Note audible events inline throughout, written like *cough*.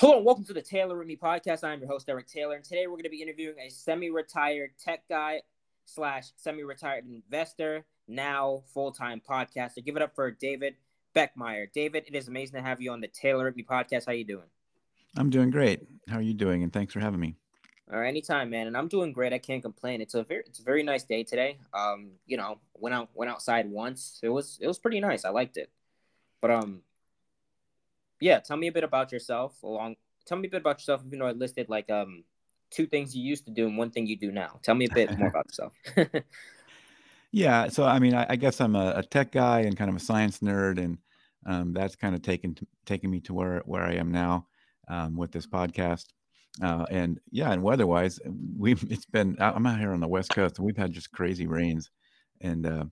Hello and welcome to the Taylor with Me podcast. I'm your host Eric Taylor, and today we're going to be interviewing a semi-retired tech guy slash semi-retired investor, now full-time podcaster. Give it up for David Beckemeyer. David, it is amazing to have you on the Taylor with Me podcast. How are you doing? I'm doing great. How are you doing? And thanks for having me. All right, anytime, man. And I'm doing great. I can't complain. It's a very, it's a very nice day today. Um, you know, went out, went outside once. It was, it was pretty nice. I liked it. But um, yeah, tell me a bit about yourself. Along, tell me a bit about yourself. Even though I listed like um two things you used to do and one thing you do now. Tell me a bit more about yourself. *laughs* yeah, so I mean, I, I guess I'm a, a, tech guy and kind of a science nerd, and um, that's kind of taken taking me to where where I am now um, with this podcast. Uh, and yeah, and weather-wise, we've it's been. I'm out here on the west coast, and we've had just crazy rains, and uh,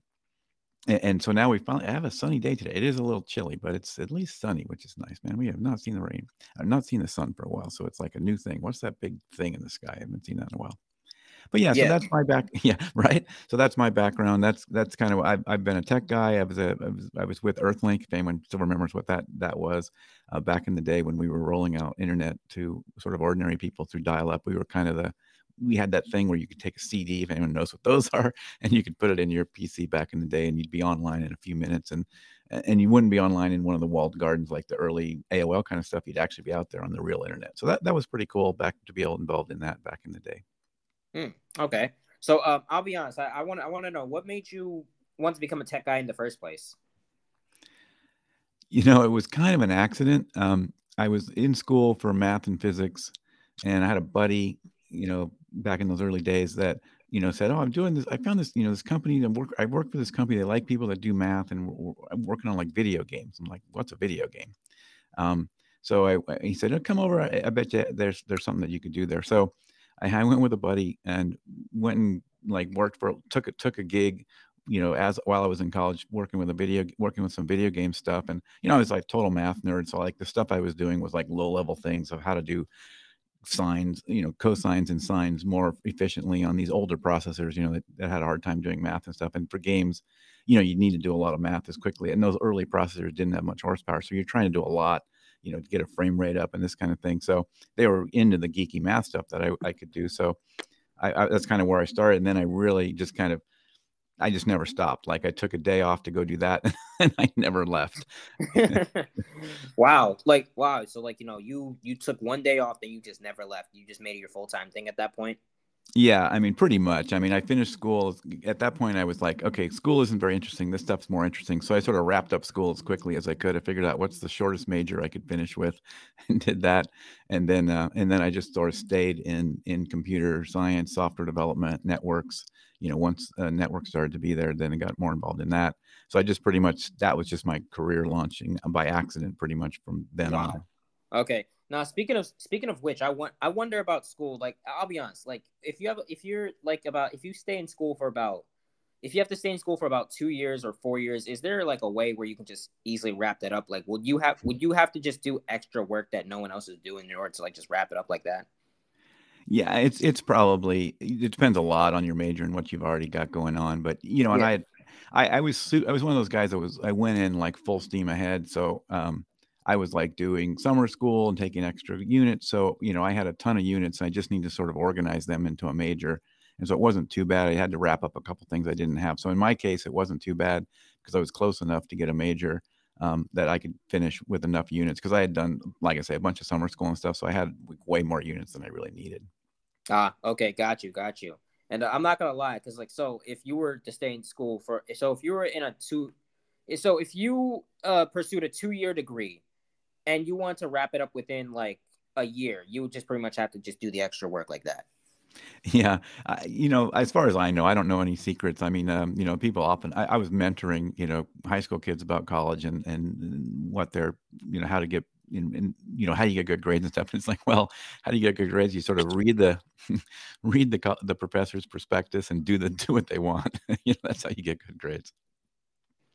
and, and, so now we finally have a sunny day today. It is a little chilly, but it's at least sunny, which is nice, man. We have not seen the rain. I've not seen the sun for a while, so it's like a new thing. What's that big thing in the sky? I haven't seen that in a while. But yeah, yeah. so that's my back. *laughs* Yeah, right. So that's my background. That's that's kind of I've, I've been a tech guy. I was a I was, I was with Earthlink. If anyone still remembers what that that was, uh, back in the day when we were rolling out internet to sort of ordinary people through dial-up, we were kind of the we had that thing where you could take a CD, if anyone knows what those *laughs* are, and you could put it in your PC back in the day, and you'd be online in a few minutes, and and you wouldn't be online in one of the walled gardens like the early AOL kind of stuff. You'd actually be out there on the real internet. So that that was pretty cool back to be involved in that back in the day. Mm, okay, so um, I'll be honest. I want I want to know what made you want to become a tech guy in the first place. You know, it was kind of an accident. Um, I was in school for math and physics, and I had a buddy you know, back in those early days that, you know, said, "Oh, I'm doing this. I found this, you know, this company that work. I work for this company. They like people that do math, and I'm working on like video games." I'm like, "What's a video game?" Um, so I, he said, oh, "Come over. I, I, bet you there's there's something that you could do there." So I, I went with a buddy and went and like worked for took a took a gig you know, as while I was in college, working with a video, working with some video game stuff, and you know, I was like total math nerd. So like the stuff I was doing was like low level things of how to do sines, you know, cosines and sines more efficiently on these older processors, you know, that, that, had a hard time doing math and stuff. And for games, you know, you need to do a lot of math as quickly. And those early processors didn't have much horsepower. So you're trying to do a lot, you know, to get a frame rate up and this kind of thing. So they were into the geeky math stuff that I, I could do. So I, I that's kind of where I started. And then I really just kind of I just never mm-hmm. stopped. Like I took a day off to go do that *laughs* and I never left. *laughs* wow. Like wow. So like, you know, you you took one day off and you just never left. You just made it your full-time thing at that point? Yeah, I mean, pretty much. I mean, I finished school. At that point, I was like, okay, school isn't very interesting. This stuff's more interesting. So I sort of wrapped up school as quickly as I could. I figured out what's the shortest major I could finish with, *laughs* and did that. And then, uh, and then I just sort of stayed in in computer science, software development, networks, you know, once a network started to be there, then I got more involved in that. So I just pretty much that was just my career launching by accident, pretty much from then wow. on. Okay. Now speaking of speaking of which, I want I wonder about school. Like I'll be honest, like if you have if you're like about if you stay in school for about if you have to stay in school for about two years or four years, is there like a way where you can just easily wrap that up? Like would you have would you have to just do extra work that no one else is doing in order to like just wrap it up like that? Yeah, it's it's probably it depends a lot on your major and what you've already got going on. But you know, and I, I I was I was one of those guys that was I went in like full steam ahead. So um, I was like doing summer school and taking extra units. So you know, I had a ton of units. I just need to sort of organize them into a major, and so it wasn't too bad. I had to wrap up a couple things I didn't have. So in my case, it wasn't too bad because I was close enough to get a major. Um, that I could finish with enough units because I had done, like I say, a bunch of summer school and stuff. So I had way more units than I really needed. Ah, okay, got you, got you. And uh, I'm not gonna lie, because like, so if you were to stay in school for, so if you were in a two, so if you uh pursued a two year degree, and you want to wrap it up within like a year, you would just pretty much have to just do the extra work like that. Yeah, uh, you know, as far as I know, I don't know any secrets. I mean, um, you know, people often. I, I was mentoring, you know, high school kids about college and and what they're, you know, how to get in, in, you know how do you get good grades and stuff. And it's like, well, how do you get good grades? You sort of read the *laughs* read the the professor's prospectus and do the do what they want. *laughs* you know, that's how you get good grades.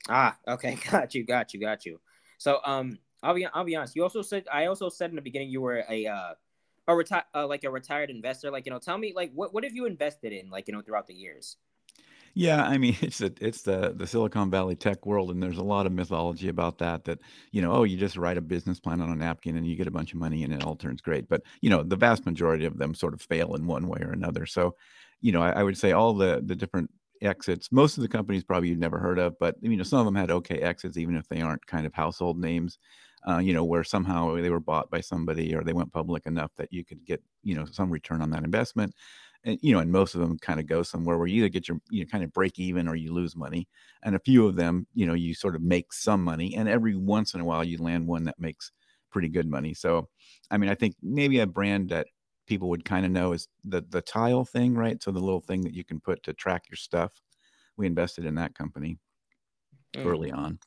Ah, okay, *laughs* got you, got you, got you. So, um, I'll be I'll be honest. You also said I also said in the beginning you were a uh, a retired uh, like a retired investor. Like you know, tell me like what what have you invested in like you know throughout the years? Yeah, I mean, *laughs* it's a, it's the the Silicon Valley tech world, and there's a lot of mythology about that. That you know, oh, you just write a business plan on a napkin and you get a bunch of money and it all turns great. But you know, the vast majority of them sort of fail in one way or another. So, you know, I, I would say all the the different exits. Most of the companies probably you've never heard of, but you know, some of them had okay exits, even if they aren't kind of household names. Uh, you know, where somehow they were bought by somebody or they went public enough that you could get you know some return on that investment and you know, and most of them kind of go somewhere where you either get your you know kind of break even or you lose money, and a few of them, you know, you sort of make some money, and every once in a while you land one that makes pretty good money. So, I mean, I think maybe a brand that people would kind of know is the the tile thing, right? So the little thing that you can put to track your stuff. We invested in that company mm. early on.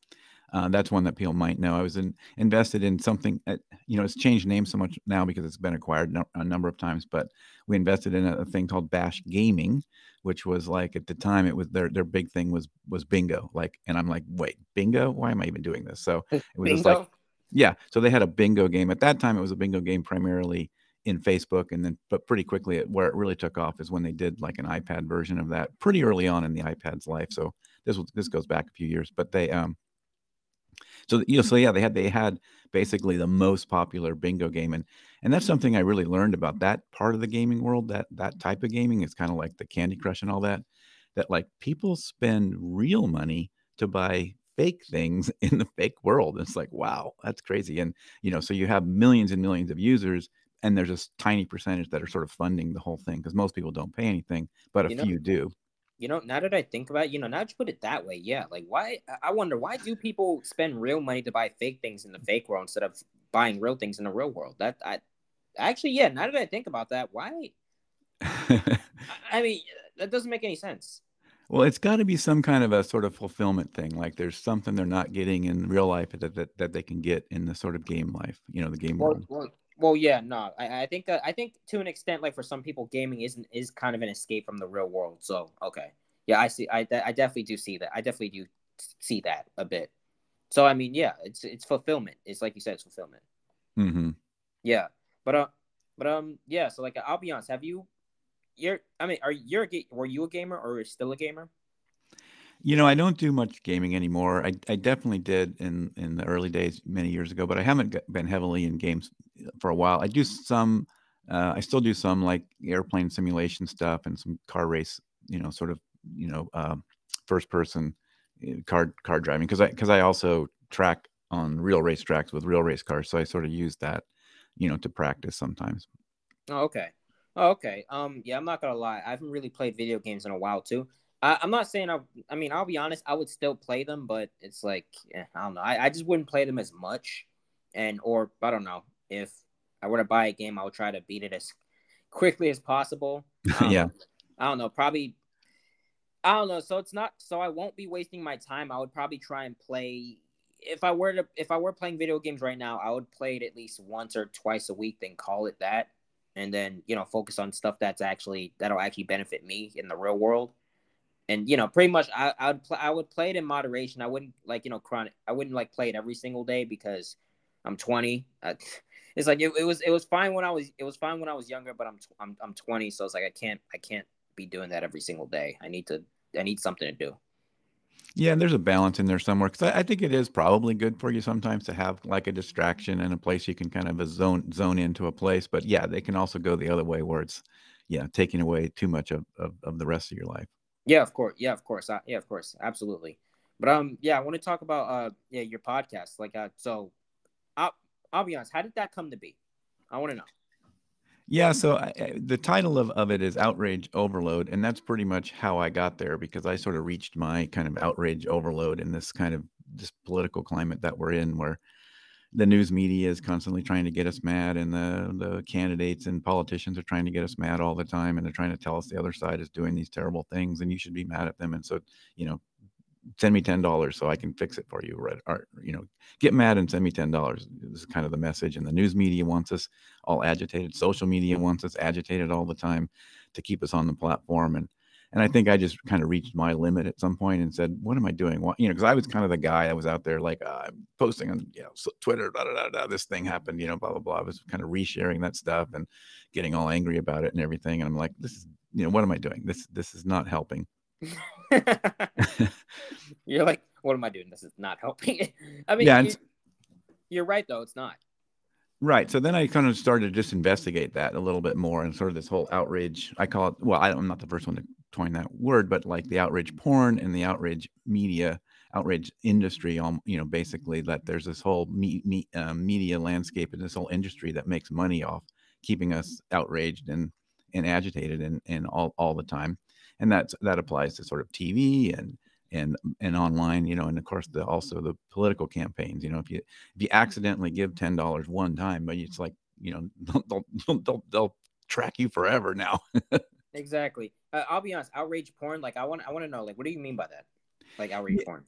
Uh, that's one that people might know. I was in, invested in something, at, you know, it's changed name so much now because it's been acquired no, a number of times, but we invested in a, a, thing called Bash Gaming, which was like at the time it was their their big thing was was bingo. Like, and I'm like, wait, bingo? Why am I even doing this? So it was like, yeah. So they had a bingo game. At that time, it was a bingo game primarily in Facebook, and then but pretty quickly, it, where it really took off is when they did like an iPad version of that pretty early on in the iPad's life. So this was this goes back a few years, but they um so you know, so mm-hmm. yeah, they had they had basically the most popular bingo game, and and that's something I really learned about that part of the gaming world. That that type of gaming is kind of like the Candy Crush and all that. That like people spend real money to buy fake things *laughs* in the fake world. It's like wow, that's crazy. And you know, so you have millions and millions of users, and there's a tiny percentage that are sort of funding the whole thing because most people don't pay anything, but a you know, few do you know, now that I think about it, you know, now that you put it that way, yeah. Like, why? I wonder why do people spend real money to buy fake things in the fake world instead of buying real things in the real world? That I actually, yeah. Now that I think about that, why? *laughs* I mean, that doesn't make any sense. Well, it's got to be some kind of a sort of fulfillment thing. Like there's something they're not getting in real life that, that, that they can get in the sort of game life, you know, the game well, world. Well, well, yeah, no, I, I think uh, I think to an extent, like for some people, gaming isn't is kind of an escape from the real world. So okay, yeah, I see. I I definitely do see that. I definitely do see that a bit. So I mean, yeah, it's it's fulfillment. It's like you said, it's fulfillment. Mm-hmm. Yeah, but uh, but um, yeah. So like, I'll be honest. Have you? You're. I mean, are you a were you a gamer or still a gamer? You know, I don't do much gaming anymore. I, I definitely did in, in the early days many years ago, but I haven't been heavily in games for a while. I do some, uh, I still do some like airplane simulation stuff and some car race, you know, sort of, you know, uh, first person eh, car car driving because I because I also track on real race tracks with real race cars, so I sort of use that, you know, to practice sometimes. Oh, okay. Oh, okay. Um, yeah, I'm not gonna lie. I haven't really played video games in a while too. I, am not saying I. I mean, I'll be honest. I would still play them, but it's like eh, I don't know. I, I just wouldn't play them as much, and or I don't know if I were to buy a game, I would try to beat it as quickly as possible. *laughs* Um, yeah. I don't know. Probably. I don't know. So it's not. So I won't be wasting my time. I would probably try and play. If I were to, if I were playing video games right now, I would play it at least once or twice a week. Then call it that, and then you know focus on stuff that's actually that'll actually benefit me in the real world and you know, pretty much I, I would play I would play it in moderation. I wouldn't like you know chronic. I wouldn't like play it every single day because I'm 20. Uh, it's like it, it was it was fine when I was it was fine when I was younger, but I'm I'm I'm 20, so it's like I can't I can't be doing that every single day. I need to I need something to do. Yeah, and there's a balance in there somewhere because I, I, think it is probably good for you sometimes to have like a distraction and a place you can kind of a zone zone into a place. But yeah, they can also go the other way where it's yeah taking away too much of, of, of the rest of your life. Yeah, of course. Yeah, of course. Uh, yeah, of course. Absolutely. But um, yeah, I want to talk about uh, yeah, your podcast. Like, uh, so, I'll I'll be honest. How did that come to be? I want to know. Yeah, so I, the title of, of it is Outrage Overload, and that's pretty much how I got there because I sort of reached my kind of outrage overload in this kind of this political climate that we're in, where the news media is constantly trying to get us mad and the the candidates and politicians are trying to get us mad all the time and they're trying to tell us the other side is doing these terrible things and you should be mad at them and so you know send me ten dollars so I can fix it for you Right? or you know get mad and send me ten dollars this is kind of the message and the news media wants us all agitated social media wants us agitated all the time to keep us on the platform and and I think I just kind of reached my limit at some point and said, "What am I doing?" What, you know, because I was kind of the guy that was out there like uh, I'm posting on you know Twitter, da, da, da, da, this thing happened, you know, blah blah blah. I was kind of resharing that stuff and getting all angry about it and everything. And I'm like, "This is, you know, what am I doing? This this is not helping." *laughs* you're like, what am I doing? This is not helping. *laughs* I mean, yeah, you, you're right though. It's not. Right. So then I kind of started to just investigate that a little bit more and sort of this whole outrage. I call it, well, I, am not the first one to coin that word, but like the outrage porn and the outrage media, outrage industry, um, you know, basically that there's this whole me, me, uh, media landscape and this whole industry that makes money off keeping us outraged and, and agitated and, and all, all the time. And that's, that applies to sort of TV and, and and online you know and of course the also the political campaigns you know if you if you accidentally give ten dollars one time but it's like you know they'll they'll, they'll, they'll track you forever now. *laughs* Exactly. Uh, i'll be honest outrage porn like i want i want to know like what do you mean by that? Like outrage yeah. porn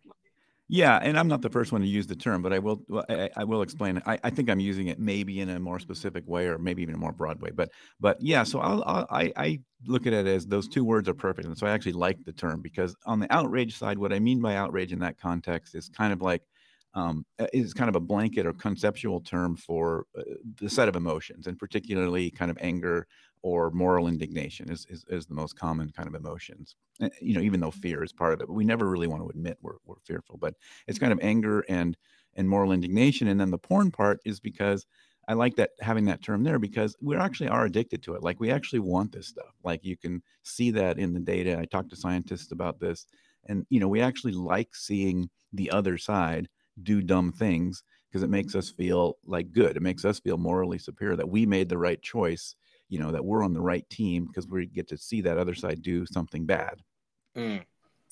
yeah, and I'm not the first one to use the term, but I will I, I will explain. I, I think I'm using it maybe in a more specific way, or maybe even a more broad way. But but yeah, so I'll, I'll, i I look at it as those two words are perfect, and so I actually like the term because on the outrage side, what I mean by outrage in that context is kind of like um, is kind of a blanket or conceptual term for uh, the set of emotions, and particularly kind of anger, or moral indignation is, is, is, the most common kind of emotions. Eh, you know, even though fear is part of it, but we never really want to admit we're, we're fearful, but it's kind of anger and, and moral indignation. And then the porn part is because I like that having that term there because we actually are addicted to it. Like we actually want this stuff. Like you can see that in the data. I talked to scientists about this and, you know, we actually like seeing the other side do dumb things because it makes us feel like good. It makes us feel morally superior that we made the right choice you know that we're on the right team because we get to see that other side do something bad. Mm.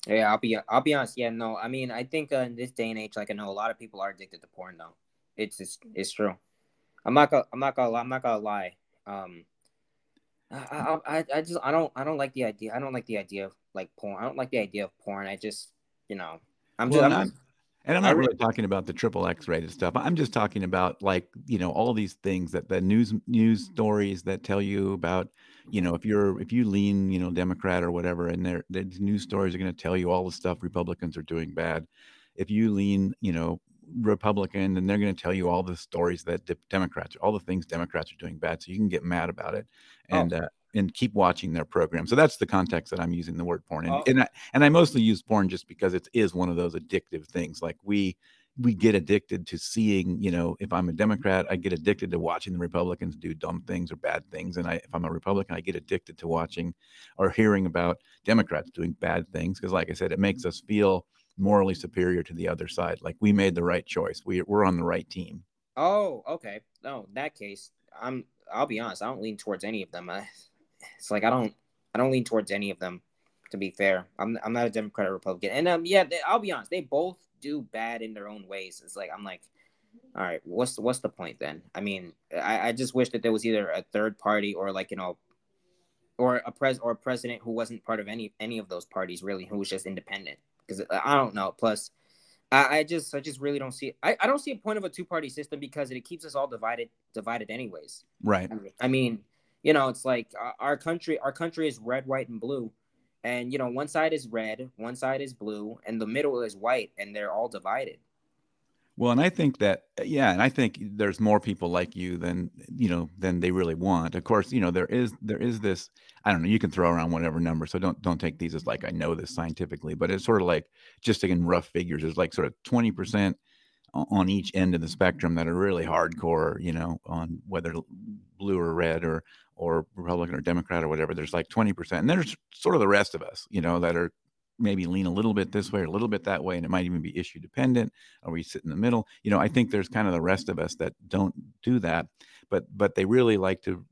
Yeah, I'll be I'll be honest. Yeah, no, I mean I think uh, in this day and age, like I know a lot of people are addicted to porn though. It's it's, it's true. I'm not gonna I'm not gonna I'm not gonna lie. Um, I, I I just I don't I don't like the idea. I don't like the idea of like porn. I don't like the idea of porn. I just you know I'm well, just I'm, and I'm not really talking about the triple X rated stuff. I'm just talking about like, you know, all these things that the news news stories that tell you about, you know, if you're if you lean, you know, Democrat or whatever, and they're the news stories are going to tell you all the stuff Republicans are doing bad. If you lean, you know, Republican, then they're going to tell you all the stories that Democrats, all the things Democrats are doing bad. So you can get mad about it. Oh. And oh. uh, and keep watching their program. So that's the context that I'm using the word porn. And, oh. and, I, and I mostly use porn just because it is one of those addictive things. Like we, we get addicted to seeing, you know, if I'm a Democrat, I get addicted to watching the Republicans do dumb things or bad things. And I, if I'm a Republican, I get addicted to watching or hearing about Democrats doing bad things. Cause like I said, it makes us feel morally superior to the other side. Like we made the right choice. We, we're on the right team. Oh, okay. No, in that case, I'm, I'll be honest. I don't lean towards any of them. I, it's like I don't I don't lean towards any of them. To be fair, I'm I'm not a Democrat or Republican, and um yeah, they, I'll be honest, they both do bad in their own ways. It's like I'm like, all right, what's what's the point then? I mean, I, I just wish that there was either a third party or like you know, or a pres or a president who wasn't part of any any of those parties really, who was just independent. Because I don't know. Plus, I, I just I just really don't see I, I don't see a point of a two party system because it keeps us all divided divided anyways. Right. I mean, you know, it's like uh, our country, our country is red, white, and blue. And, you know, one side is red, one side is blue, and the middle is white, and they're all divided. Well, and I think that, yeah, and I think there's more people like you than, you know, than they really want. Of course, you know, there is, there is this, I don't know, you can throw around whatever number. So don't, don't take these as like, I know this scientifically, but it's sort of like just in rough figures, there's like sort of 20% on each end of the spectrum that are really hardcore, you know, on whether blue or red or or Republican or Democrat or whatever, there's like 20%. And there's sort of the rest of us, you know, that are maybe lean a little bit this way or a little bit that way. And it might even be issue dependent or we sit in the middle. You know, I think there's kind of the rest of us that don't do that, but but they really like to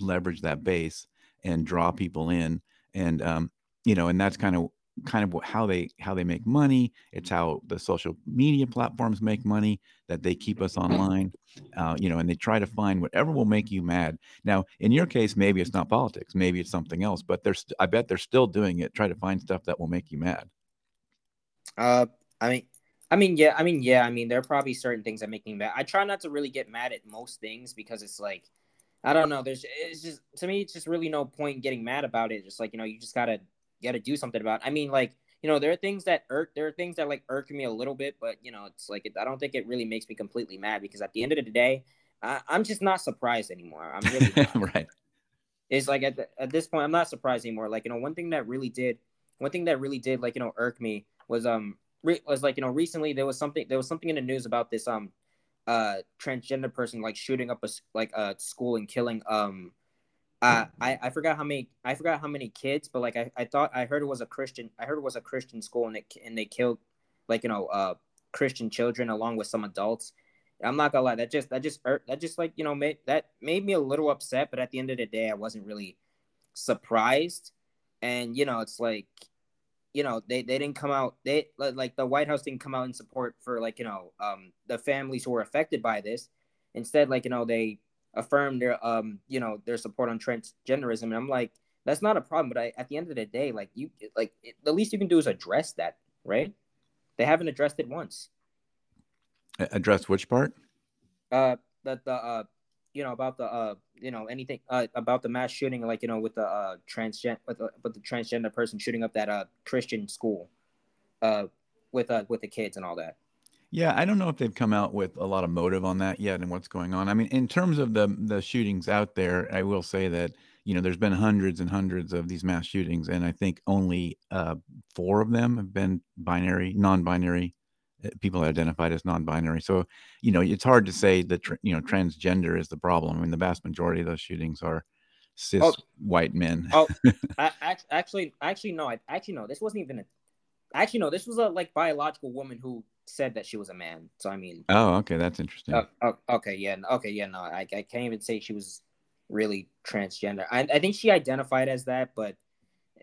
leverage that base and draw people in. And um, you know, and that's kind of kind of how they how they make money it's how the social media platforms make money that they keep us online uh, you know and they try to find whatever will make you mad. Now in your case maybe it's not politics maybe it's something else but there's i bet they're still doing it try to find stuff that will make you mad. Uh i mean i mean yeah i mean yeah i mean there are probably certain things that make me mad. I try not to really get mad at most things because it's like i don't know there's it's just to me it's just really no point getting mad about it just like you know you just gotta got to do something about. It. I mean, like you know, there are things that irk. There are things that like irk me a little bit, but you know, it's like it, I don't think it really makes me completely mad because at the end of the day, I, am just not surprised anymore. I'm really *laughs* right. It's like at the, at this point, I'm not surprised anymore. Like you know, one thing that really did one thing that really did like you know irk me was um re- was like you know recently there was something there was something in the news about this um uh transgender person like shooting up a like a school and killing um uh, I I forgot how many I forgot how many kids, but like I, I thought I heard it was a Christian I heard it was a Christian school and it and they killed like you know uh Christian children along with some adults. I'm not gonna lie, that just that just that just like you know made that made me a little upset, but at the end of the day, I wasn't really surprised. And you know, it's like you know they, they didn't come out they like the white house didn't come out in support for like you know um the families who were affected by this instead like you know they affirmed their um you know their support on transgenderism. And i'm like that's not a problem. But I, at the end of the day like you like it, the least you can do is address that right? They haven't addressed it once. Address which part? Uh that the uh you know about the uh you know anything uh about the mass shooting like you know with the uh transgender with the, with the transgender person shooting up that uh christian school uh with uh with the kids and all that yeah i don't know if they've come out with a lot of motive on that yet and what's going on i mean in terms of the the shootings out there i will say that you know there's been hundreds and hundreds of these mass shootings and i think only uh four of them have been binary non-binary uh, people identified as non-binary. So, you know, it's hard to say that you know transgender is the problem. I mean, the vast majority of those shootings are cis oh, white men. oh, *laughs* I, actually, actually, no, I actually no. This wasn't even a. Actually, no. This was a like biological woman who said that she was a man. So I mean. Oh, okay, that's interesting. Uh, oh, okay, yeah, okay, yeah, no, I, I can't even say she was really transgender. I, I think she identified as that, but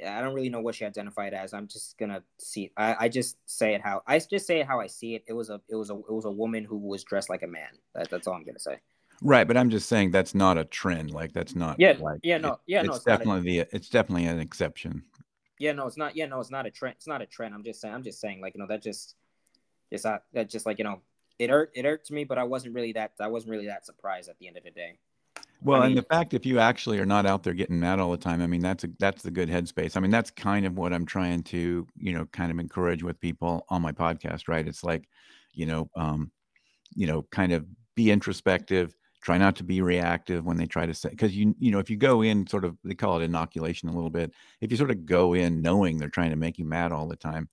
I don't really know what she identified as. I'm just gonna see. I, I just say it how I just say it how I see it. It was a it was a it was a woman who was dressed like a man. That, that's all I'm gonna say. Right, but I'm just saying that's not a trend. Like that's not. Yeah, like, yeah, no, yeah, it, no. It's, it's definitely a, the it's definitely an exception. Yeah, no, it's not. Yeah, no, it's not a trend. It's not a trend. I'm just saying. I'm just saying. Like you know, that just, just uh, that just like you know, it hurt. It hurt to me, but I wasn't really that. I wasn't really that surprised at the end of the day. Well, I mean, and the fact if you actually are not out there getting mad all the time, I mean, that's a that's the good headspace. I mean, that's kind of what I'm trying to, you know, kind of encourage with people on my podcast, right? It's like, you know, um, you know, kind of be introspective, try not to be reactive when they try to say because you you know, if you go in sort of they call it inoculation a little bit. If you sort of go in knowing they're trying to make you mad all the time,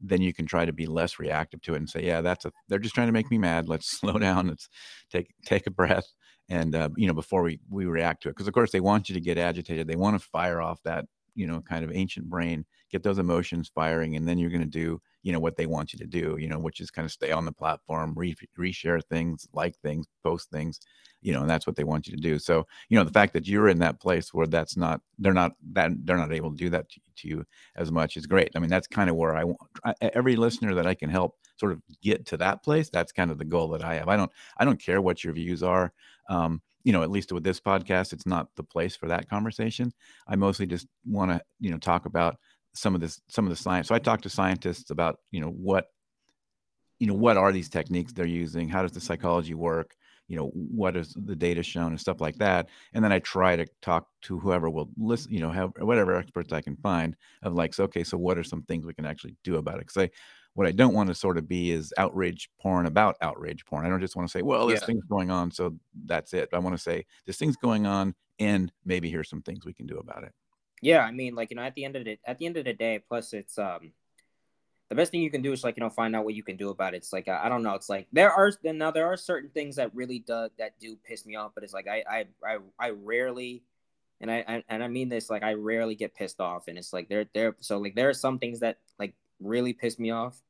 then you can try to be less reactive to it and say, yeah, that's a they're just trying to make me mad. *laughs* Let's slow down. Let's take take a breath and uh, you know before we we react to it because of course they want you to get agitated they want to fire off that you know kind of ancient brain get those emotions firing and then you're going to do you know what they want you to do you know which is kind of stay on the platform re- reshare things like things post things you know and that's what they want you to do. So you know the fact that you're in that place where that's not they're not that they're not able to do that to, to you as much is great. I mean that's kind of where i want every listener that i can help sort of get to that place that's kind of the goal that i have. I don't i don't care what your views are um, you know, at least with this podcast, it's not the place for that conversation. I mostly just want to, you know, talk about some of this, some of the science. So I talk to scientists about, you know, what, you know, what are these techniques they're using? How does the psychology work? You know, what is the data shown and stuff like that. And then I try to talk to whoever will listen, you know, have whatever experts I can find of like, so, okay, so what are some things we can actually do about it? Because I, what I don't want to sort of be is outrage porn about outrage porn. I don't just want to say, well, this yeah. thing's going on, so that's it. I want to say this thing's going on, and maybe here's some things we can do about it. Yeah, I mean, like you know, at the end of the at the end of the day, plus it's um the best thing you can do is like you know find out what you can do about it. It's like I don't know. It's like there are now there are certain things that really do that do piss me off, but it's like I I I, I rarely and I, I and I mean this like I rarely get pissed off, and it's like there there so like there are some things that like really piss me off,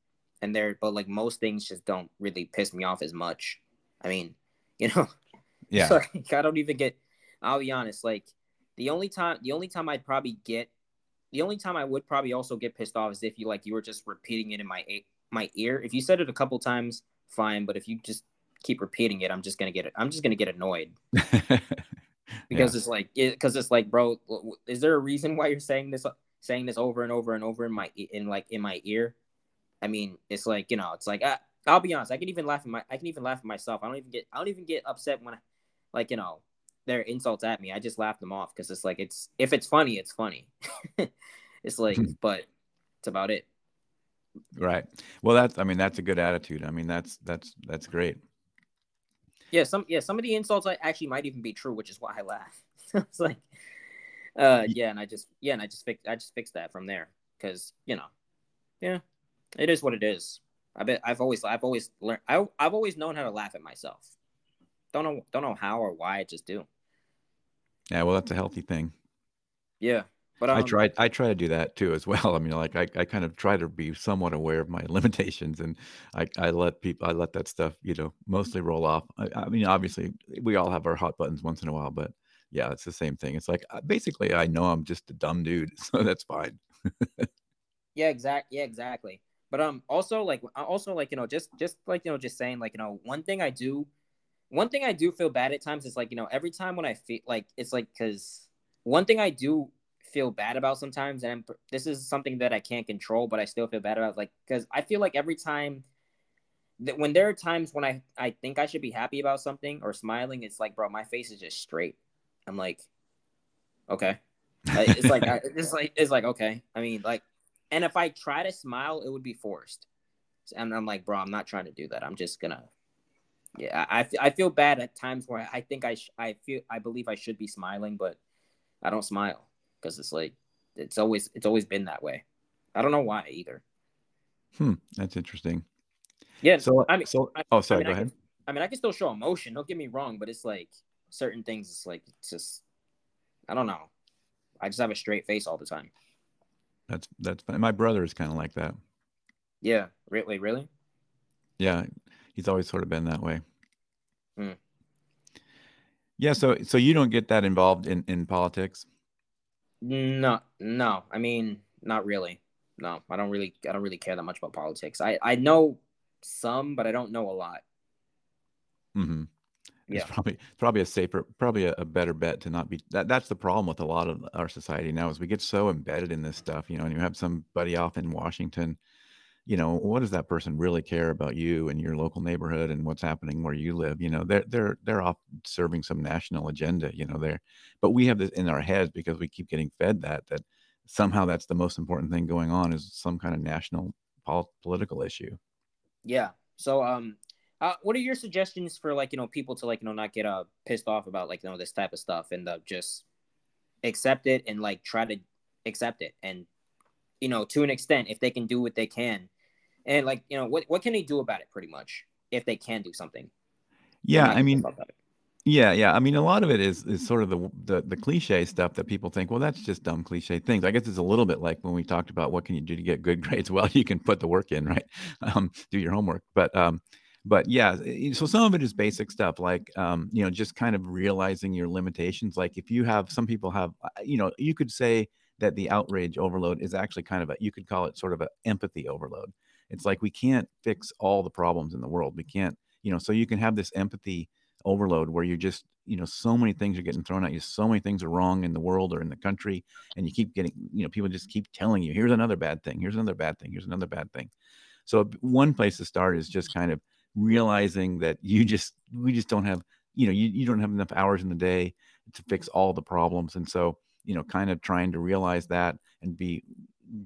and there but like most things just don't really piss me off as much i mean *laughs* you know yeah *laughs* like, i don't even get i'll be honest like the only time the only time i'd probably get the only time i would probably also get pissed off is if you like you were just repeating it in my my ear if you said it a couple times fine but if you just keep repeating it i'm just gonna get it i'm just gonna get annoyed *laughs* because yeah. it's like because it, it's like bro is there a reason why you're saying this saying this over and over and over in my in like in my ear I mean, it's like you know, it's like I, I'll be honest. I can even laugh at my. I can even laugh at myself. I don't even get. I don't even get upset when, I, like you know, their insults at me. I just laugh them off because it's like it's if it's funny, it's funny. *laughs* it's like, *laughs* but it's about it. Right. Well, that's. I mean, that's a good attitude. I mean, that's that's that's great. Yeah. Some. Yeah. Some of the insults I actually might even be true, which is why I laugh. *laughs* it's like, uh, yeah, and I just yeah, and I just fix I just fixed that from there. because you know, yeah, it is what it is. I bet I've always I've always learned I I've always known how to laugh at myself. Don't know don't know how or why I just do. Yeah, well, that's a healthy thing. Yeah, but I um, try I try to do that too as well. *laughs* I mean, like I, I kind of try to be somewhat aware of my *laughs* limitations, and I, I let people I let that stuff you know mostly roll off. I, I mean, obviously we all have our hot buttons once in a while, but yeah, it's the same thing. It's like uh, basically I know I'm just a dumb dude, *laughs* so that's fine. Yeah, exact. Yeah, exactly. But um, also like also like you know just just like you know just saying like you know one thing I do, one thing I do feel bad at times is like you know every time when I feel like it's like because one thing I do feel bad about sometimes, and I'm, this is something that I can't control, but I still feel bad about like because I feel like every time that when there are times when I I think I should be happy about something or smiling, it's like bro, my face is just straight. I'm like, okay, it's like it's like it's like okay. I mean like and if I try to smile, it would be forced. And I'm like, bro, I'm not trying to do that. I'm just gonna, yeah. I, I feel bad at times where I think I sh- I feel I believe I should be smiling, but I don't smile because it's like it's always it's always been that way. I don't know why either. Hmm, that's interesting. Yeah. So I mean, so I, oh sorry, I mean, go I ahead. Can, I mean, I can still show emotion. Don't get me wrong, but it's like certain things. It's like it's just I don't know. I just have a straight face all the time. That's that's fine. My brother is kind of like that. Yeah. Really? Really? Yeah, he's always sort of been that way. Hmm. Yeah, so so you don't get that involved in in politics. No, no. I mean, not really. No, I don't really. I don't really care that much about politics. I I know some, but I don't know a lot. Mm-hmm. Yeah. It's probably probably a safer, probably a, a better bet to not be. That that's the problem with a lot of our society now is we get so embedded in this stuff, you know. And you have somebody off in Washington, you know, what does that person really care about you and your local neighborhood and what's happening where you live? You know, they're they're they're off serving some national agenda, you know. There, but we have this in our heads because we keep getting fed that that somehow that's the most important thing going on is some kind of national pol- political issue. Yeah. So um, uh, what are your suggestions for like you know people to like you know not get uh pissed off about like you know this type of stuff and uh, just accept it and like try to accept it and you know to an extent if they can do what they can and like you know what what can they do about it pretty much if they can do something. Yeah, I mean. Yeah, yeah. I mean, a lot of it is is sort of the the the cliche stuff that people think, well, that's just dumb cliche things. I guess it's a little bit like when we talked about what can you do to get good *laughs* grades. Well, you can put the work in, right? *laughs* Um, do your homework. But um, but yeah, so some of it is basic stuff like um, you know, just kind of realizing your limitations. Like if you have some people have, uh, you know, you could say that the outrage overload is actually kind of a you could call it sort of an empathy overload. It's like we can't fix all the problems in the world. We can't, you know, so you can have this empathy overload where you're just you know so many things are getting thrown at you so many things are wrong in the world or in the country and you keep getting you know people just keep telling you here's another bad thing here's another bad thing here's another bad thing so one place to start is just kind of realizing that you just we just don't have you know you, you don't have enough hours in the day to fix all the problems and so you know kind of trying to realize that and be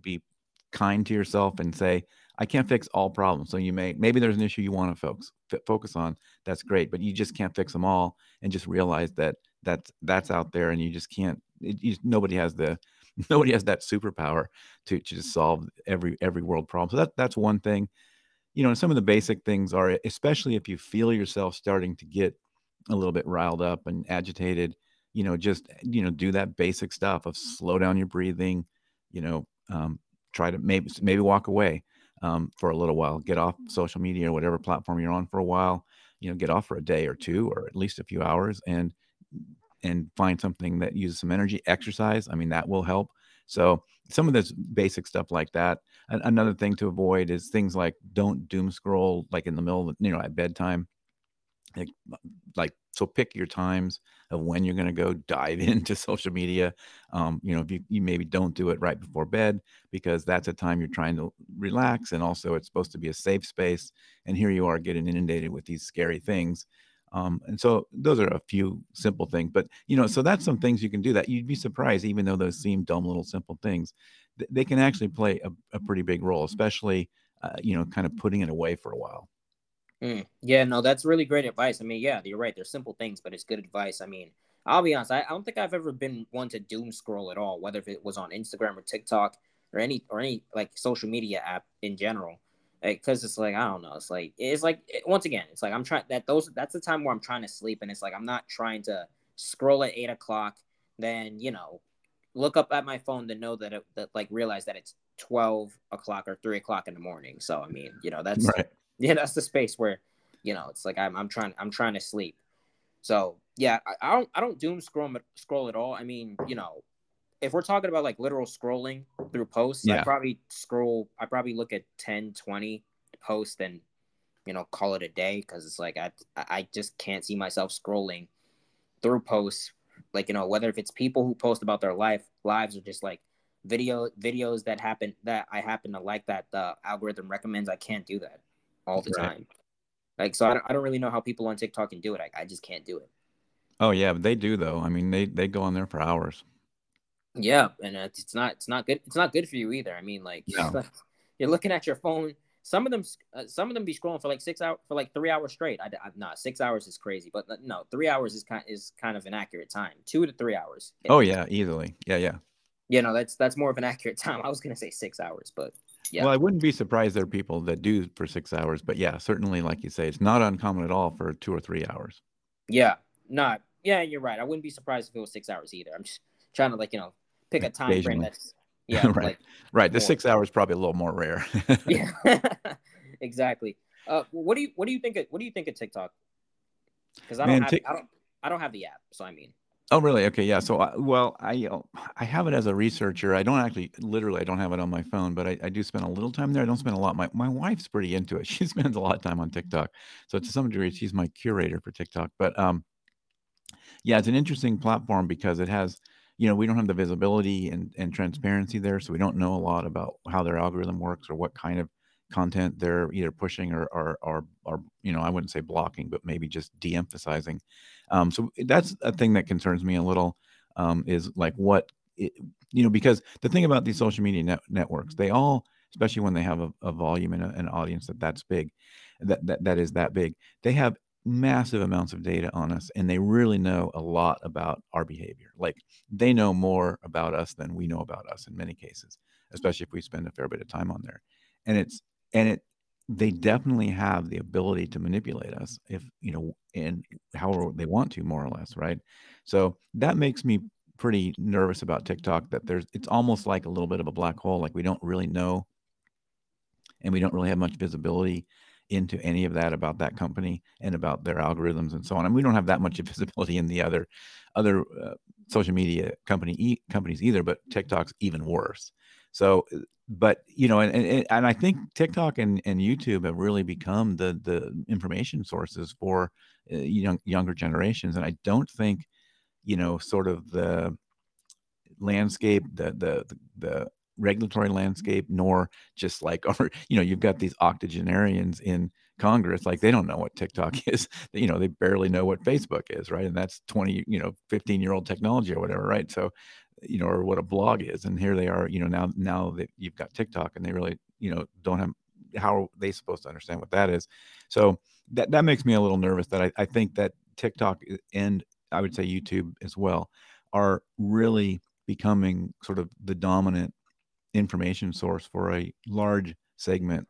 be kind to yourself and say i can't fix all problems so you may maybe there's an issue you want to focus focus on that's great but you just can't fix them all and just realize that that's that's out there and you just can't it, you, nobody has the *laughs* nobody has that superpower to, to just solve every every world problem so that that's one thing. You know some of the basic things are especially if you feel yourself starting to get a little bit riled up and agitated you know just you know do that basic stuff of slow down your breathing you know um, try to maybe maybe walk away um, for a little while get off social media or whatever platform you're on for a while you know get off for a day or two or at least a few hours and and find something that uses some energy exercise i mean that will help. So some of this basic stuff like that. Another thing to avoid is things like don't doom scroll like in the middle of you know at bedtime like, like so pick your times of when you're going to go *laughs* dive into social media um, you know if you, you maybe don't do it right before bed because that's a time you're trying to relax and also it's supposed to be a safe space and here you are getting inundated with these scary things um, and so those are a few simple things but you know so that's some things you can do that. You'd be surprised even though those seem dumb little simple things th- they can actually play a, a pretty big role especially uh, you know kind of putting it away for a while Mm. Yeah, no, that's really great advice. I mean, yeah, you're right. They're simple things, but it's good advice. I mean, I'll be honest. I, I don't think I've ever been one to doom scroll at all, whether if it was on Instagram or TikTok. or any or any like social media app in general because like, it's like I don't know. It's like it's like once again, it's like I'm trying that those that's the time where I'm trying to sleep, and it's like I'm not trying to scroll at eight o'clock, then you know, look up at my phone to know that it that like realize that it's twelve o'clock or three o'clock in the morning. So I mean, you know, that's right. Yeah, that's the space where you know it's like I'm I'm trying I'm trying to sleep. So yeah, I, I don't I don't doom scroll scroll at all. I mean, you know, if we're talking about like literal scrolling through posts, yeah. I probably scroll, I probably look at 10, 20 posts and, you know, call it a day. Cause it's like, I, I just can't see myself scrolling through posts. Like, you know, whether if it's people who post about their life lives or just like video videos that happen that I happen to like that the algorithm recommends, I can't do that all the right. time. Like, so I don't, I don't really know how people on TikTok can do it. I, I just can't do it. Oh yeah, they do though. I mean, they, they go on there for hours. Yeah, and it's not it's not good. It's not good for you either. I mean, like no. *laughs* you're looking at your phone. Some of them, uh, some of them be scrolling for like six hours, for like three hours straight. I, I not six hours is crazy, but uh, no, three hours is kind is kind of an accurate time. Two to three hours. Oh yeah, easily. Yeah, yeah. Yeah, no, that's that's more of an *laughs* accurate time. I was gonna say six hours, but yeah. Well, I wouldn't be surprised there are people that do for six hours, but yeah, certainly, like you say, it's not uncommon at all for two or three hours. Yeah, not. Yeah, you're right. I wouldn't be surprised if it was six hours either. I'm just trying to like you know pick a time frame that's yeah *laughs* right like right. The more. six hours probably a little more rare. *laughs* yeah, *laughs* exactly. Uh, what do you what do you think? Of, what do you think of TikTok? Because I don't Man, have t- I don't I don't have the app, so I mean. Oh, really? Okay, yeah. So, I, well, I uh, I have it as a researcher. I don't actually, literally, I don't have it on my phone, but I, I do spend a little time there. I don't spend a lot. My my wife's pretty into it. *laughs* She spends a lot of time on TikTok, so to some degree, she's my curator for TikTok. But um, yeah, it's an interesting platform because it has you know, we don't have the visibility and, and transparency there. So we don't know a lot about how their algorithm works or what kind of content they're either pushing or, or, or, or you know, I wouldn't say blocking, but maybe just de-emphasizing. Um, so that's a thing that concerns me a little um, is like what, it, you know, because the thing about these social media net- networks, they all, especially when they have a, a volume and a, an audience that that's big, that, that, that is that big, they have massive amounts of data on us and they really know a lot about our behavior. Like they know more about us than we know about us in many cases, especially if we spend a fair bit of time on there. And it's and it they definitely have the ability to manipulate us if you know and however they want to more or less, right? So that makes me pretty nervous about TikTok that there's it's almost like a little bit of a black hole like we don't really know and we don't really have much visibility into any of that about that company and about their algorithms and so on. And we don't have that much *laughs* visibility in the other other uh, social media company e- companies either, but TikTok's even worse. So, but you know, and, and and I think TikTok and and YouTube have really become the the information sources for uh, young younger generations, and I don't think, you know, sort of the landscape, the the the regulatory landscape nor just like *laughs* or you know you've got these octogenarians in congress like they don't know what tiktok *laughs* is. You know they barely know what facebook is right? And that's 20 you know 15 year old technology or whatever right? So you know or what a blog is and here they are you know now now that you've got tiktok and they really you know don't have how are they supposed to understand what that is. So that that makes me a little nervous that i, I think that tiktok eh, and i would say youtube as well are really becoming sort of the dominant information source for a large segment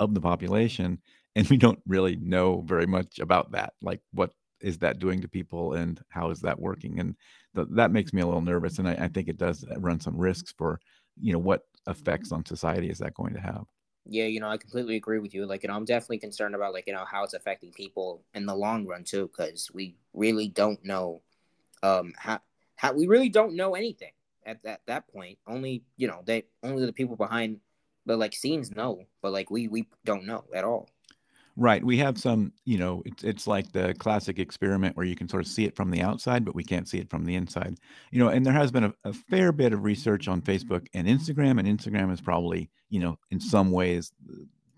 of the population and we don't really know very much about that like what is that doing to people and how is that working and th- that makes me a little nervous and I, I, think it does run some risks for you know what effects on society is that going to have yeah you know i completely agree with you like you know i'm definitely concerned about like you know how it's affecting people in the long run too because we really don't know um how, how we really don't know anything at that that point. Only you know they only the people behind the like scenes know, but like we we don't know at all. Right. We have some, you know, it's it's like the classic experiment where you can sort of see it from the outside, but we can't see it from the inside. You know, and there has been a, a fair bit of research on Facebook and Instagram, and Instagram is probably, you know, in some ways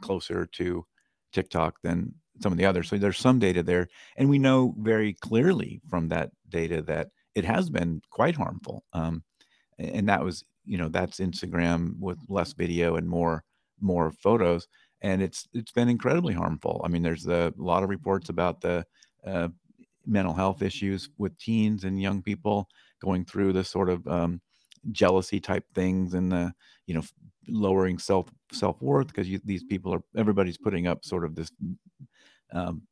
closer to TikTok than some of the others. So there's some data there. And we know very clearly from that data that it has been quite harmful. Um, and that was you know that's Instagram with less video and more more photos, and it's it's been incredibly harmful. I mean, there's a lot of reports about the uh, mental health issues with teens and young people going through this sort of um, jealousy type things and the you know lowering self self worth because these people are everybody's putting up sort of this um,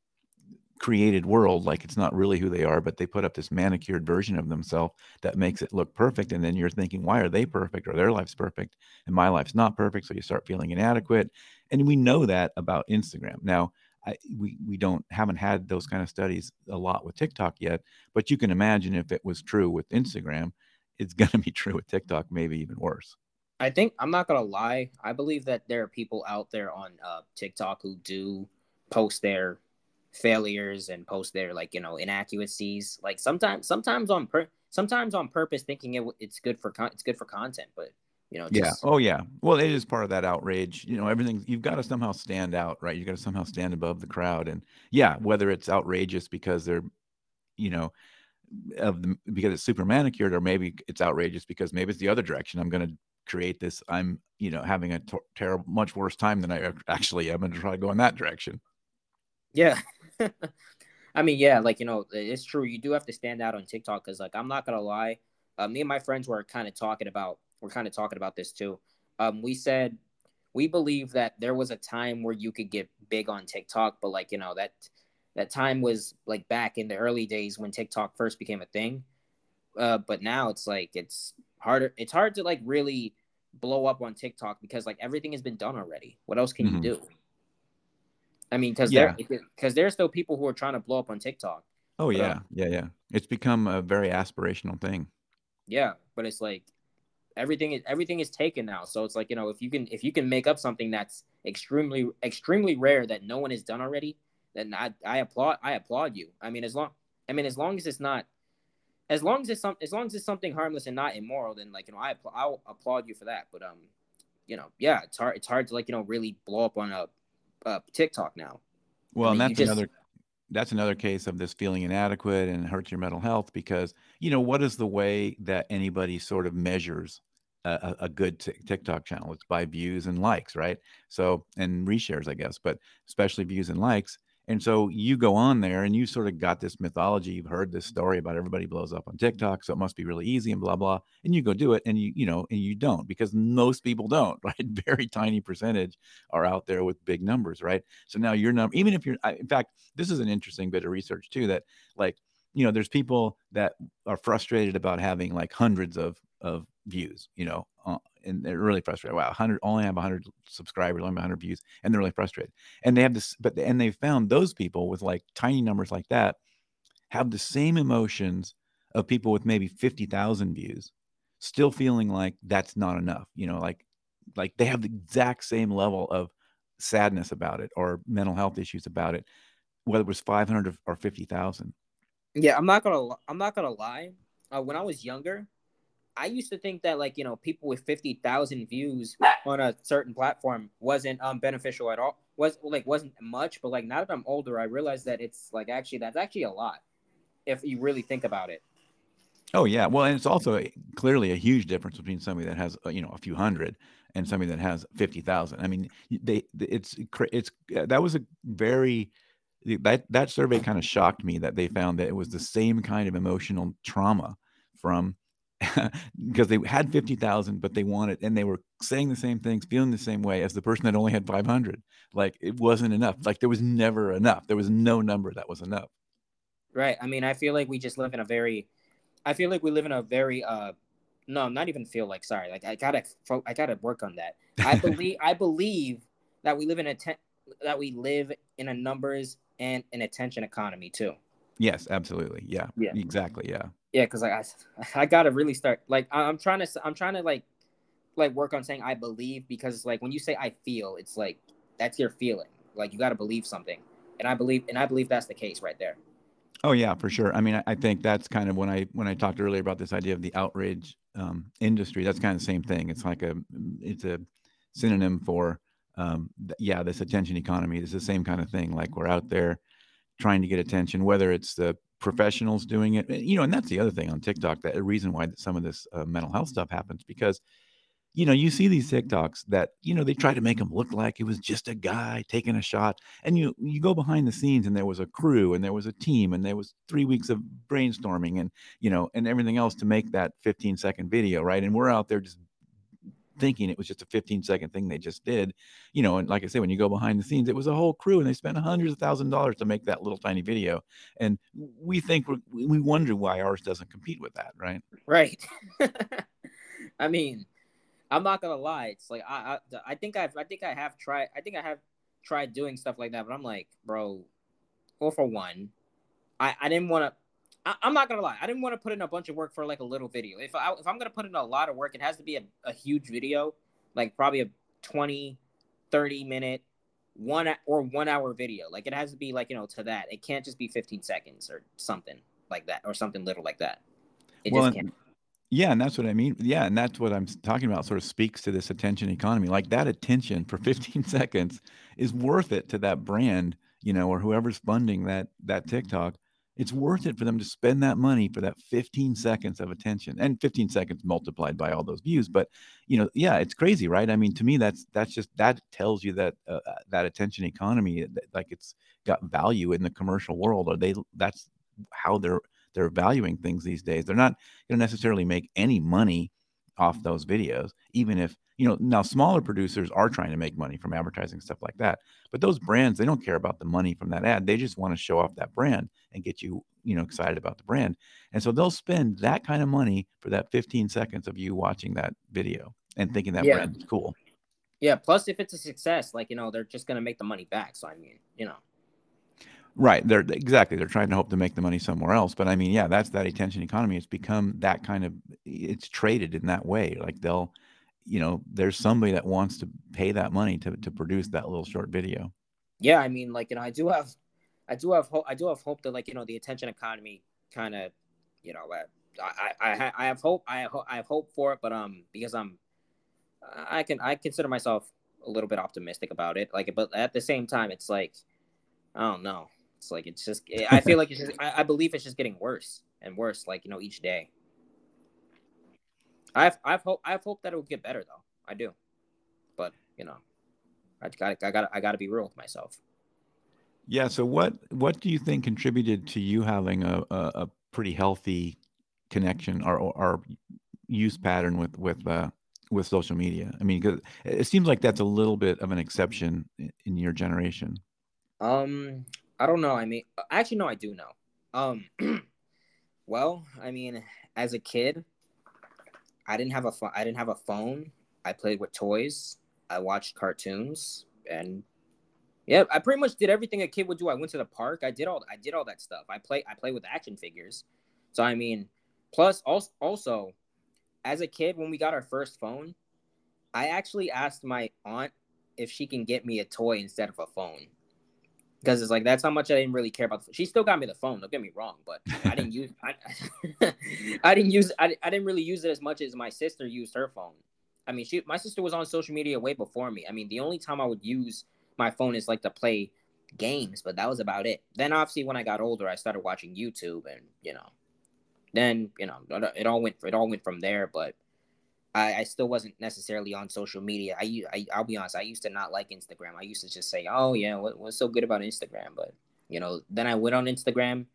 created world like it's not really who they are but they put up this manicured version of themselves that makes it look perfect and then you're thinking why are they perfect or their life's perfect and my life's not perfect? So you start feeling inadequate and we know that about instagram. Now I, we we don't haven't had those kind of studies a lot with tiktok yet but you can imagine if it was true with instagram it's *laughs* going to be true with tiktok maybe even worse. I think i'm not going to lie i believe that there are people out there on uh, tiktok who do post their failures and post their like you know inaccuracies. Like sometimes sometimes on per sometimes on purpose thinking it it's good for con- it's good for content but you know just... yeah oh yeah. Well it is part of that outrage. You know everything you've got to somehow stand out right? You got to somehow stand above the crowd. And yeah whether it's outrageous because they're you know of the because it's super manicured or maybe it's outrageous because maybe it's the other direction. I'm going to create this i'm you know having a t- terrible much worse time than i actually am and try to go in that direction. Yeah *laughs* I mean, yeah, like you know, it's true. You do have to stand out on TikTok because, like, I'm not gonna lie. Uh, me and my friends were kind of talking about we're kind of talking about this too. Um, we said we believe that there was a time where you could get big on TikTok, but like you know that that time was like back in the early days when TikTok first became a thing. Uh, but now it's like it's harder. It's hard to like really blow up on TikTok because like everything has been done already. What else can mm-hmm. you do? I mean, because yeah. because there's still people who are trying to blow up on TikTok. Oh but, yeah, um, yeah, yeah. It's become a very aspirational thing. Yeah, but it's like everything is everything is taken now. So it's like you know if you can if you can make up something that's extremely extremely rare that no one has done already, then I I applaud I applaud you. I mean as long I mean as long as it's not as long as it's some as long as it's something harmless and not immoral, then like you know I I'll applaud you for that. But um, you know yeah, it's hard it's hard to like you know really blow up on a uh, TikTok now. Well, I mean, and that's just... another that's another case of this feeling inadequate and hurts your mental health because you know what is the way that anybody sort of measures a, a good TikTok channel? It's by views and likes, right? So and reshares, I guess, but especially views and likes. And so you go on there and you sort of got this mythology. You've heard this story about everybody blows up on TikTok, so it must be really easy and blah blah. And you go do it, and you you know, and you don't because most people don't, *laughs* right? Very tiny percentage are out there with big numbers, right? So now your number, even if you're, in fact, this is an interesting bit of research too. That like you know, there's people that are frustrated about having like hundreds of of views, you know, and they're really frustrated. Wow, 100 only have 100 subscribers, only 100 views, and they're really frustrated. And they have this, but and they found those people with like tiny numbers like that have the same emotions of people with maybe 50,000 views, still feeling like that's not enough. You know, like like they have the exact same level of sadness about it or mental health issues about it, whether it was 500 or 50,000. Yeah, I'm not gonna I'm not gonna lie. Uh, when I was younger, I used to think that like you know people with fifty thousand views on a certain platform wasn't um beneficial at all. Was like wasn't much, but like now that I'm older, I realize that it's like actually that's actually a lot if you really think about it. Oh yeah, well, and it's also clearly a huge difference between somebody that has uh, you know a few hundred and somebody that has fifty thousand. I mean, they it's it's that was a very that that survey kind of shocked me that they found that it was the same kind of emotional trauma from because they had 50,000, but they wanted, and they were saying the same things, feeling the same way as the person that only had 500. Like it wasn't enough. Like there was never enough. There was no number that was enough. Right. I mean, I feel like we just live in a very, I feel like we live in a very, uh, no, not even feel like, sorry. Like I gotta, I gotta work on that. I believe, *laughs* I believe that we live in a, that we live in a numbers and an attention economy too. Yes, absolutely. Yeah. Yeah. Exactly. Yeah yeah because like I, *laughs* I gotta really start like i'm trying to i'm trying to like like work on saying i believe because like when you say i feel it's like that's your feeling. Like you gotta believe something. And i believe and i believe that's the case right there. Oh yeah for sure. I mean i, I think that's kind of when i when i talked earlier about this idea of the outrage um, industry that's kind of the same thing. It's like a it's a synonym for um, yeah this attention economy it's the same kind of thing. Like we're out there trying to get attention whether it's the professionals doing it. You know, and that's the other thing on TikTok. That a reason why some of this uh, mental health stuff happens because you know, you see these TikToks that, you know, they try to make him look like it was just a guy taking a shot. And you you go behind the scenes and there was a crew and there was a team and there was three weeks of brainstorming and, you know, and everything else to make that 15 second video, right? And we're out there just thinking it was just a 15 second thing they just did, you know, and like I say, when you go behind the scenes, it was a whole crew and they spent hundreds of thousand dollars to make that little tiny video. And we think we wonder why ours doesn't compete with that, right? Right. *laughs* I mean, I'm not gonna lie. It's like I, I I think I've I think I have tried I think I have tried doing stuff like that, but I'm like, bro, well for one, I I didn't want to. I'm not gonna lie. I didn't want to put in a bunch of work for like a little video. If I if I'm gonna put in a lot of work, it has to be a, a huge video, like probably a 20, 30 minute, one or one hour video. Like it has to be like you know to that. It can't just be 15 seconds or something like that or something little like that. It well, just can't. Yeah, and that's what I mean. Yeah, and that's what I'm talking about. Sort of speaks to this attention economy. Like that attention for *laughs* 15 seconds is worth it to that brand, you know, or whoever's funding that that mm-hmm. TikTok. It's worth it for them to spend that money for that 15 seconds of attention and 15 seconds multiplied by all those views. But you know, yeah, it's crazy, right? I mean, to me, that's that's just that tells you that uh, uh that attention economy, like it's got value in the commercial world, or they that's how they're they're valuing things these days. They're not going to necessarily make any money off mm-hmm. those videos, even if you know now smaller producers are trying to make money from advertising stuff like that. But those brands, they don't care about the money from that ad. They just want to show off that brand and get you you know excited about the brand. And so they'll spend that kind of money for that 15 seconds of you watching that video and thinking that yeah. brand is cool. Yeah. Plus, if it's a success, like you know, they're just going to make the money back. So I mean, you know. Right. They're exactly. They're trying to hope to make the money somewhere else. But I mean, yeah, that's that attention economy. It's become that kind of. It's traded in that way. Like they'll, you know, there's somebody that wants to pay that money to to produce that little short video. Yeah, I mean, like you know, I do have, I do have hope. I do have hope that like you know the attention economy kind of, you know, I I I have hope. I have, I have hope for it, but um, because I'm, I can I consider myself a little bit optimistic about it. Like, but at the same time, it's like, I don't know. It's like it's just. *laughs* I feel like it's just. I, I believe it's just getting worse and worse. Like you know, each day. I've I've hope I've hoped that it will get better though. I do, but you know, I got I got I got to be real with myself. Yeah. So what what do you think contributed to you having a a, a pretty healthy connection or or use pattern with with uh, with social media? I mean, because it seems like that's a little bit of an exception in your generation. Um, I don't know. I mean, actually, no, I do know. Um, *clears throat* well, I mean, as a kid, I didn't have a phone. I didn't have a phone. I played with toys. I watched cartoons, and yeah, I pretty much did everything a kid would do. I went to the park. I did all. I did all that stuff. I play. I play with action figures. So I mean, plus also, also, as a kid, when we got our first phone, I actually asked my aunt if she can get me a toy instead of a phone because it's like that's how much I didn't really care about. The, she still got me the phone. Don't get me wrong, but I didn't use. I, *laughs* I didn't use. I, I didn't really use it as much as my sister used her phone. I mean, she my sister was on social media way before me. I mean, the only time I would use my phone is like to play games, but that was about it. Then obviously when I got older, I started watching YouTube, and you know, then you know it all went it all went from there. But I, I still wasn't necessarily on social media. I, I I'll be honest, I used to not like Instagram. I used to just say, "Oh yeah, what, what's so good about Instagram?" But you know, then I went on Instagram,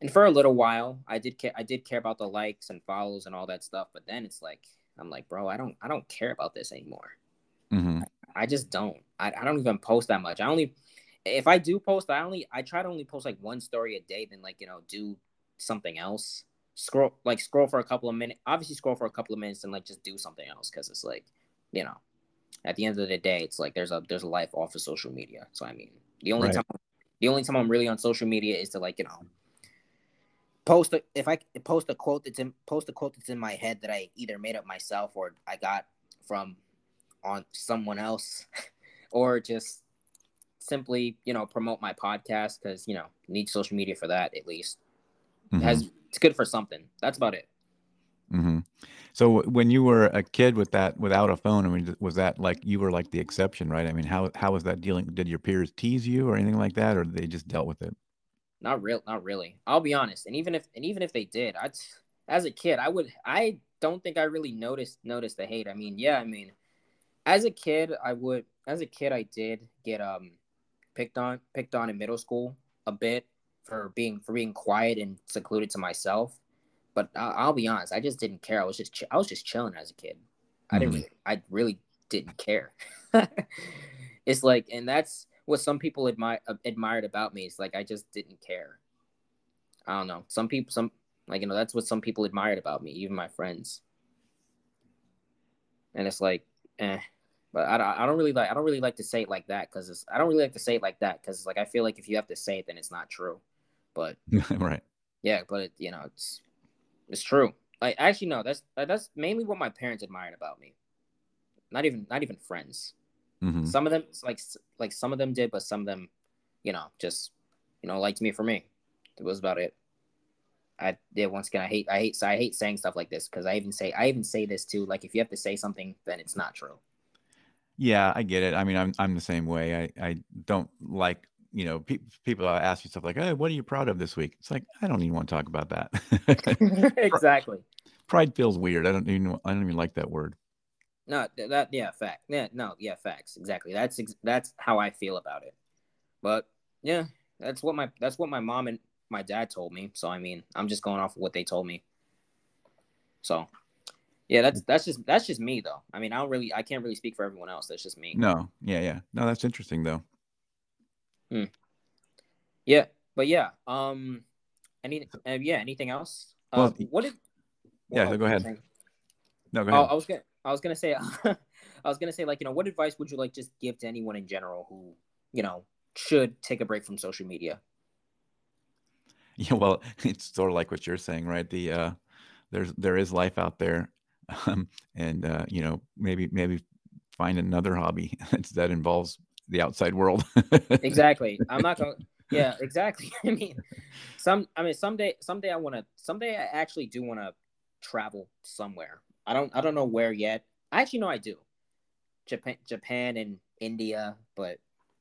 and for a little while, I did care. I did care about the likes and follows and all that stuff. But then it's like, I'm like, bro, I don't I don't care about this anymore. Mm-hmm. I, I, just don't. I, I don't even post that much. I only if I do post, I only I try to only post like one story a day, then like you know do something else scroll like scroll for a couple of minutes obviously scroll for a couple of minutes and like just do something else because it's like you know at the end of the day it's like there's a there's a life off of social media so i mean the only right. time the only time i'm really on social media is to like you know post a, if i post a quote that's in post a quote that's in my head that i either made up myself or i got from on someone else *laughs* or just simply you know promote my podcast because you know need social media for that at least mm-hmm. has it's good for something. That's about it. Mm-hmm. So when you were a kid with that, without a phone, I mean, was that like you were like the exception, right? I mean, how how was that dealing? Did your peers tease you or anything like that, or they just dealt with it? Not real, not really. I'll be honest. And even if and even if they did, I, as a kid, I would I don't think I really noticed noticed the hate. I mean, yeah, I mean, as a kid, I would as a kid I did get um picked on picked on in middle school a bit for being for being quiet and secluded to myself. But I'll, I'll be honest, I just didn't care. I was just I was just chilling as a kid. I didn't mm-hmm. really, I really didn't care. *laughs* it's like, and that's what some people admire admired about me. It's like I just didn't care. I don't know. Some people, some like you know, that's what some people admired about me, even my friends. And it's like, eh. But I, I don't really like I don't really like to say it like that because I don't really like to say it like that because like I feel like if you have to say it then it's not true. But *laughs* right. Yeah, but it, you know it's it's true. Like actually no, that's that's mainly what my parents admired about me. Not even not even friends. Mm-hmm. Some of them like like some of them did, but some of them, you know, just you know liked me for me. It was about it. I yeah, once again I hate I hate so I hate saying stuff like this because I even say I even say this too. Like if you have to say something, then it's not true. Yeah, I get it. I mean, I'm I'm the same way. I I don't like you know pe- people ask you stuff like, "Hey, what are you proud of this week?" It's like I don't even want to talk about that. *laughs* *laughs* exactly. Pride feels weird. I don't even I don't even like that word. No, that yeah, fact. Yeah, no, yeah, facts. Exactly. That's that's how I feel about it. But yeah, that's what my that's what my mom and my dad told me. So I mean, I'm just going off of what they told me. So yeah, that's that's just that's just me though. I mean, I don't really I can't really speak for everyone else. That's just me. No, yeah, yeah. No, that's interesting though. Hmm. Yeah, but yeah. Um, any uh, yeah, anything else? Uh, well, what did? Yeah, well, go ahead. No, go ahead. I was gonna I was gonna say *laughs* I was gonna say like you know what advice would you like just give to anyone in general who you know should take a break from social media? *laughs* Yeah, well, it's sort of like what you're saying, right? The uh, there's there is life out there, *laughs* um, and uh, you know maybe maybe find another hobby that involves the outside world. exactly. *laughs* I'm not going. Yeah, exactly. *laughs* I mean, some. I mean, someday, someday I want to. Someday I actually do want to travel somewhere. I don't. I don't know where yet. I actually know I do. Japan, Japan, and India, but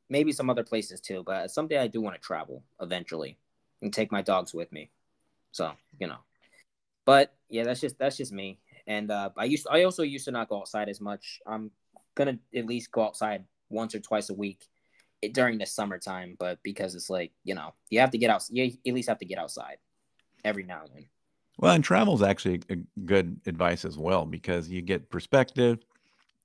maybe some other places too. But someday I do want to travel eventually and take my dogs with me. So you know, but yeah, that's just that's just me. And uh, I used I also used to not go outside as much. I'm gonna at least go outside once or twice a week during the summertime, but because it's like you know you have to get out, you at least have to get outside every now and then. Well, and travel is actually a good advice as well because you get perspective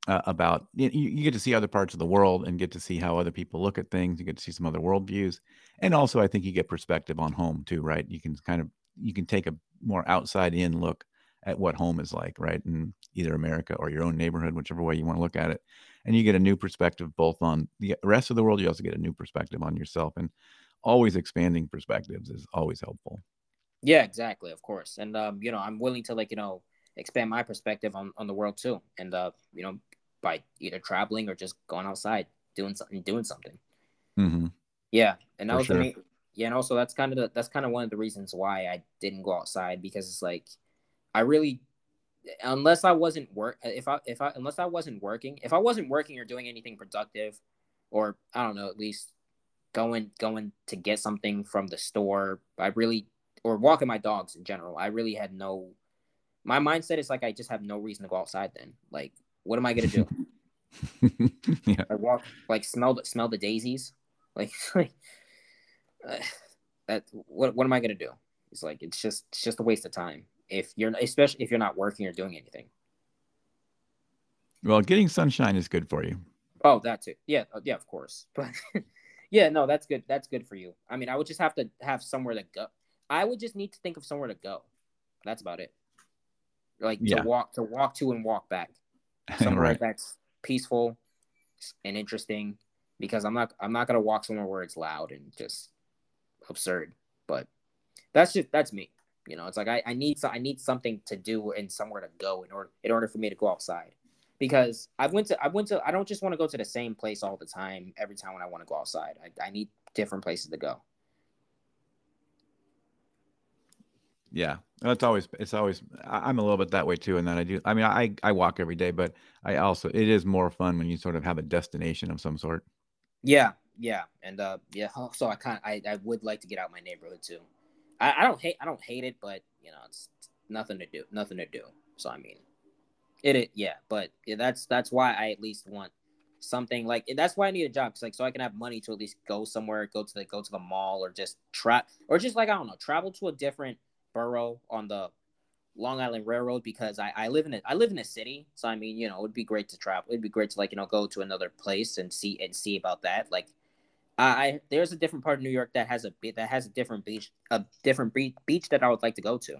uh, about you, you get to see other parts of the world and get to see how other people look at things. You get to see some other worldviews, and also I think you get perspective on home too, right? You can kind of you can take a more outside in look at what home is like, right? In either America or your own neighborhood, whichever way you want to look at it. And you get a new perspective both on the rest of the world. You also get a new perspective on yourself. And always expanding perspectives is always helpful. Yeah, exactly. Of course. And, um, you know, I'm willing to, like, you know, expand my perspective on, on the world too. And, uh, you know, by either traveling or just going outside, doing something, doing something. Mm-hmm. Yeah. And that For was sure. the main, yeah. And also that's kind of the, that's kind of one of the reasons why I didn't go outside because it's like, I really unless I wasn't work if I if I unless I wasn't working if I wasn't working or doing anything productive or I don't know at least going going to get something from the store I really or walking my dogs in general I really had no my mindset is like I just have no reason to go outside then. Like what am I gonna do? *laughs* Yeah. I walk like smell the smell the daisies? Like *laughs* like uh, that what what am I gonna do? It's like it's just it's just a waste of time if you're especially if you're not working or doing anything. Well, getting sunshine is good for you. Oh, that too. Yeah, uh, yeah, of course. *laughs* But yeah, no, that's good. That's good for you. I mean, I would just have to have somewhere to go. I would just need to think of somewhere to go. That's about it. Like yeah. to walk to walk to and walk back. *laughs* Somewhere right. that's peaceful and interesting because I'm not I'm not gonna walk somewhere where it's loud and just absurd. But that's just that's me. You know, it's like I, I need so I need something to do and somewhere to go in order in order for me to go outside. Because I went to I went to I don't just want to go to the same place all the time every time when I want to go outside. I, I need different places to go. Yeah, it's always it's always I'm a little bit that way too, and that I do. I mean, I I walk every day, but I also it is more fun when you sort of have a destination of some sort. Yeah, yeah, and uh, yeah. So I kind I I would like to get out my neighborhood too. I, I don't hate I don't hate it, but you know, it's, nothing to do. Nothing to do. So I mean, it, it yeah, but yeah, that's that's why I at least want something like that's why I need a job, cause like so I can have money to at least go somewhere, go to the go to the mall, or just trap, or just like I don't know, travel to a different borough on the Long Island Railroad because I, I live in a I live in a city, so I mean you know it would be great to travel. It'd be great to like you know go to another place and see and see about that. Like I there's a different part of New York that has a that has a different beach a different beach that I would like to go to.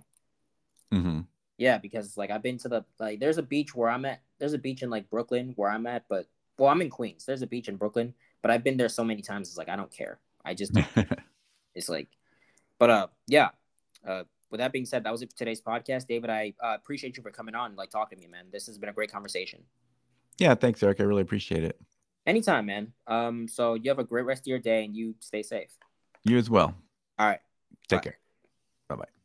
Mm-hmm. Yeah, because like I've been to the like there's a beach where I'm at. There's a beach in like Brooklyn where I'm at, but well I'm in Queens. There's a beach in Brooklyn, but I've been there so many times. It's like I don't care. I just *laughs* it's like, but uh yeah. Uh, with that being said, that was it for today's podcast. David, I uh, appreciate you for coming on and like talking to me, man. This has been a great conversation. Yeah, thanks, Eric. I really appreciate it. Anytime, man. Um, so you have a great rest of your day and you stay safe. You as well. All right. Take Bye. care. Bye bye.